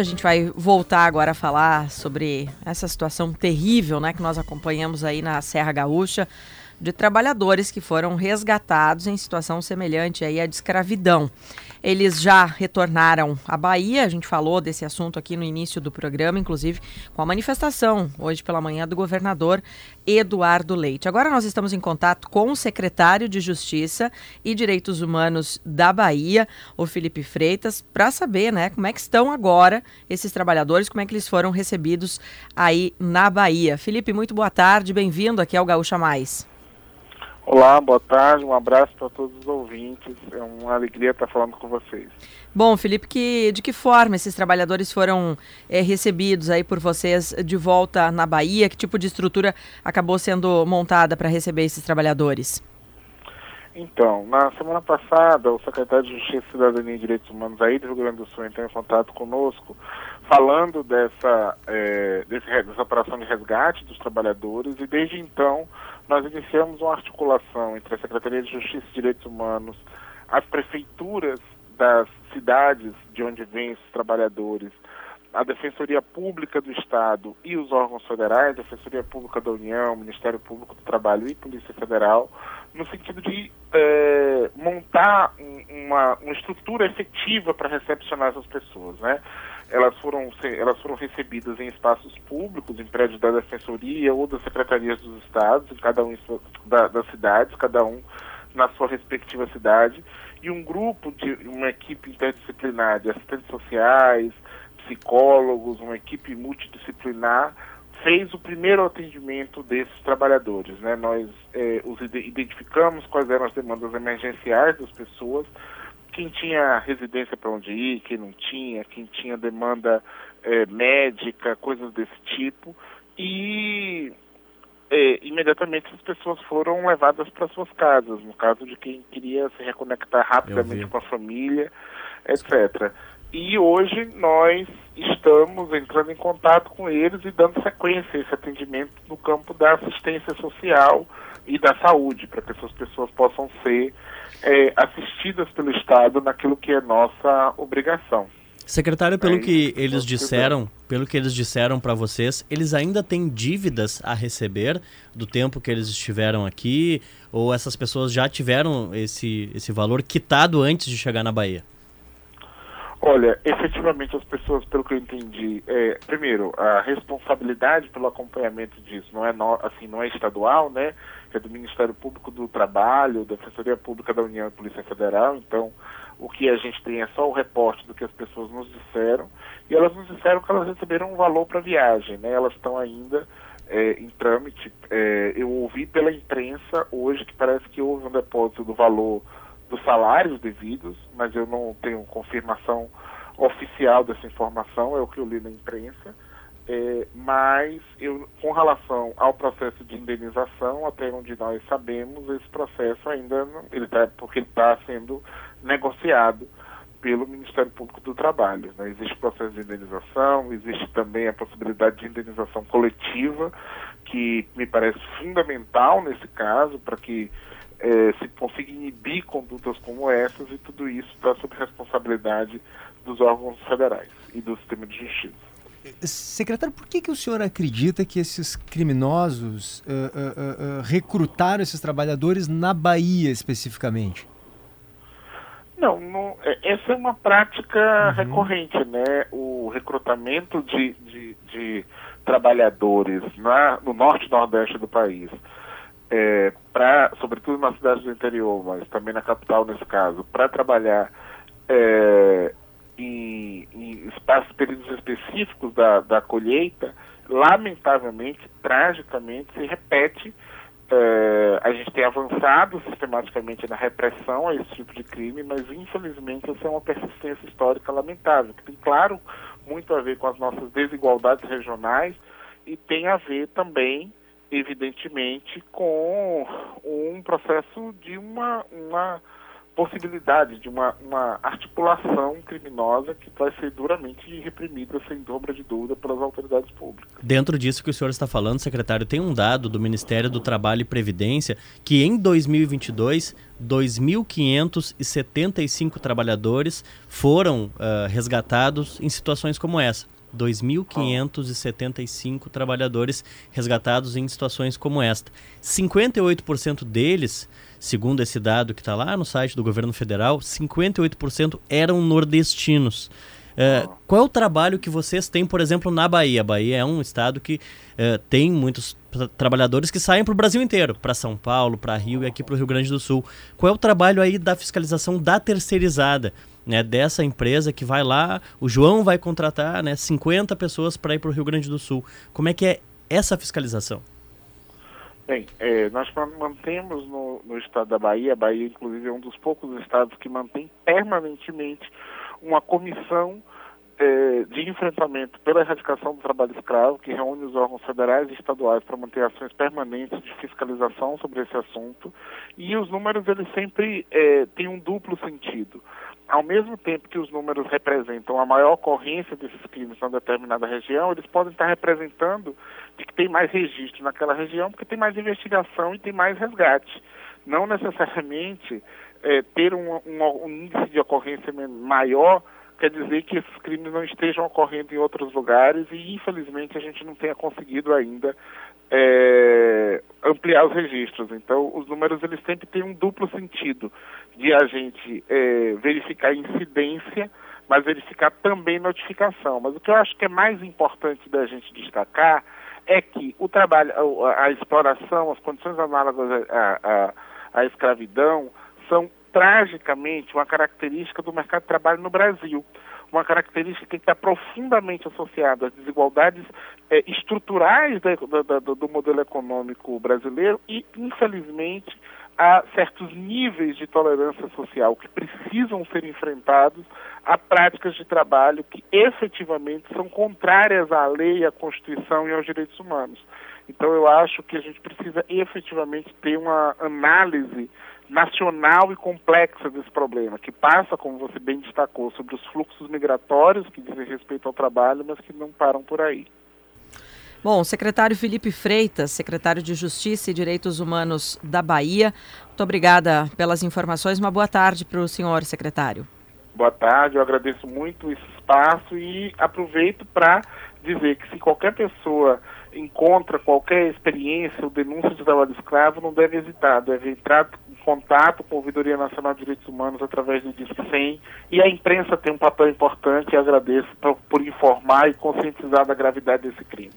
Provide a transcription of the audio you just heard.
A gente vai voltar agora a falar sobre essa situação terrível né, que nós acompanhamos aí na Serra Gaúcha de trabalhadores que foram resgatados em situação semelhante aí à de escravidão. Eles já retornaram à Bahia, a gente falou desse assunto aqui no início do programa, inclusive com a manifestação hoje pela manhã do governador Eduardo Leite. Agora nós estamos em contato com o secretário de Justiça e Direitos Humanos da Bahia, o Felipe Freitas, para saber, né, como é que estão agora esses trabalhadores, como é que eles foram recebidos aí na Bahia. Felipe, muito boa tarde, bem-vindo aqui ao Gaúcha Mais. Olá, boa tarde, um abraço para todos os ouvintes. É uma alegria estar falando com vocês. Bom, Felipe, que, de que forma esses trabalhadores foram é, recebidos aí por vocês de volta na Bahia? Que tipo de estrutura acabou sendo montada para receber esses trabalhadores? Então, na semana passada, o secretário de Justiça, Cidadania e Direitos Humanos aí do Rio Grande do Sul entrou em contato conosco, falando dessa, é, desse, dessa operação de resgate dos trabalhadores, e desde então nós iniciamos uma articulação entre a Secretaria de Justiça e Direitos Humanos, as prefeituras das cidades de onde vêm esses trabalhadores, a Defensoria Pública do Estado e os órgãos federais, Defensoria Pública da União, Ministério Público do Trabalho e Polícia Federal, no sentido de é, montar uma, uma estrutura efetiva para recepcionar essas pessoas, né? Elas foram, elas foram recebidas em espaços públicos, em prédios da Defensoria ou das Secretarias dos Estados, cada um sua, da, das cidades, cada um na sua respectiva cidade, e um grupo de uma equipe interdisciplinar de assistentes sociais, psicólogos, uma equipe multidisciplinar fez o primeiro atendimento desses trabalhadores. Né? Nós eh, os identificamos quais eram as demandas emergenciais das pessoas, quem tinha residência para onde ir, quem não tinha, quem tinha demanda é, médica, coisas desse tipo. E é, imediatamente as pessoas foram levadas para suas casas, no caso de quem queria se reconectar rapidamente com a família, etc. E hoje nós estamos entrando em contato com eles e dando sequência a esse atendimento no campo da assistência social e da saúde, para que essas pessoas possam ser é, assistidas pelo Estado naquilo que é nossa obrigação. Secretário, pelo é que eles disseram, pelo que eles disseram para vocês, eles ainda têm dívidas a receber do tempo que eles estiveram aqui, ou essas pessoas já tiveram esse, esse valor quitado antes de chegar na Bahia? Olha, efetivamente as pessoas, pelo que eu entendi, é, primeiro, a responsabilidade pelo acompanhamento disso não é no, assim, não é estadual, né? É do Ministério Público do Trabalho, da Defensoria Pública da União e Polícia Federal. Então, o que a gente tem é só o reporte do que as pessoas nos disseram. E elas nos disseram que elas receberam um valor para a viagem, né? Elas estão ainda é, em trâmite. É, eu ouvi pela imprensa hoje que parece que houve um depósito do valor dos salários devidos, mas eu não tenho confirmação oficial dessa informação, é o que eu li na imprensa. É, mas eu, com relação ao processo de indenização, até onde nós sabemos, esse processo ainda não, ele tá, porque ele está sendo negociado pelo Ministério Público do Trabalho. Né? Existe processo de indenização, existe também a possibilidade de indenização coletiva, que me parece fundamental nesse caso, para que é, se consiga inibir condutas como essas e tudo isso está sob responsabilidade dos órgãos federais e do sistema de justiça. Secretário, por que, que o senhor acredita que esses criminosos uh, uh, uh, recrutaram esses trabalhadores na Bahia especificamente? Não, não essa é uma prática uhum. recorrente, né? O recrutamento de, de, de trabalhadores na, no norte e nordeste do país é, sobretudo nas cidades do interior, mas também na capital nesse caso, para trabalhar é, em, em, espaços, períodos específicos da, da colheita, lamentavelmente, tragicamente, se repete. É, a gente tem avançado sistematicamente na repressão a esse tipo de crime, mas infelizmente essa é uma persistência histórica lamentável, que tem, claro, muito a ver com as nossas desigualdades regionais e tem a ver também evidentemente, com um processo de uma, uma possibilidade de uma, uma articulação criminosa que vai ser duramente reprimida, sem sombra de dúvida, pelas autoridades públicas. Dentro disso que o senhor está falando, secretário, tem um dado do Ministério do Trabalho e Previdência que em 2022, 2.575 trabalhadores foram uh, resgatados em situações como essa. 2.575 trabalhadores resgatados em situações como esta. 58% deles, segundo esse dado que está lá no site do governo federal, 58% eram nordestinos. Uh, qual é o trabalho que vocês têm, por exemplo, na Bahia? A Bahia é um estado que uh, tem muitos trabalhadores que saem para o Brasil inteiro, para São Paulo, para Rio e aqui para o Rio Grande do Sul. Qual é o trabalho aí da fiscalização da terceirizada? Né, dessa empresa que vai lá, o João vai contratar né, 50 pessoas para ir para o Rio Grande do Sul. Como é que é essa fiscalização? Bem, é, nós mantemos no, no, estado da Bahia, a Bahia inclusive é um dos poucos estados que mantém permanentemente uma comissão é, de enfrentamento pela erradicação do trabalho escravo, que reúne os órgãos federais e estaduais para manter ações permanentes de fiscalização sobre esse assunto. E os números eles sempre é, têm um duplo sentido. Ao mesmo tempo que os números representam a maior ocorrência desses crimes em determinada região, eles podem estar representando de que tem mais registro naquela região, porque tem mais investigação e tem mais resgate. Não necessariamente é, ter um, um, um índice de ocorrência maior quer dizer que esses crimes não estejam ocorrendo em outros lugares e infelizmente a gente não tenha conseguido ainda é, ampliar os registros. Então os números eles sempre têm um duplo sentido de a gente é, verificar incidência, mas verificar também notificação. Mas o que eu acho que é mais importante da gente destacar é que o trabalho, a, a exploração, as condições análogas à, à, à escravidão são tragicamente uma característica do mercado de trabalho no Brasil. Uma característica que está profundamente associada às desigualdades é, estruturais do, do modelo econômico brasileiro e, infelizmente, a certos níveis de tolerância social que precisam ser enfrentados a práticas de trabalho que efetivamente são contrárias à lei, à Constituição e aos direitos humanos. Então eu acho que a gente precisa efetivamente ter uma análise nacional e complexa desse problema, que passa, como você bem destacou, sobre os fluxos migratórios que dizem respeito ao trabalho, mas que não param por aí. Bom, secretário Felipe Freitas, secretário de Justiça e Direitos Humanos da Bahia, muito obrigada pelas informações. Uma boa tarde para o senhor, secretário. Boa tarde, eu agradeço muito esse espaço e aproveito para dizer que se qualquer pessoa encontra qualquer experiência ou denúncia de trabalho escravo, não deve hesitar, deve entrar em contato com a Ouvidoria Nacional de Direitos Humanos através do Disque 100 e a imprensa tem um papel importante e agradeço por, por informar e conscientizar da gravidade desse crime.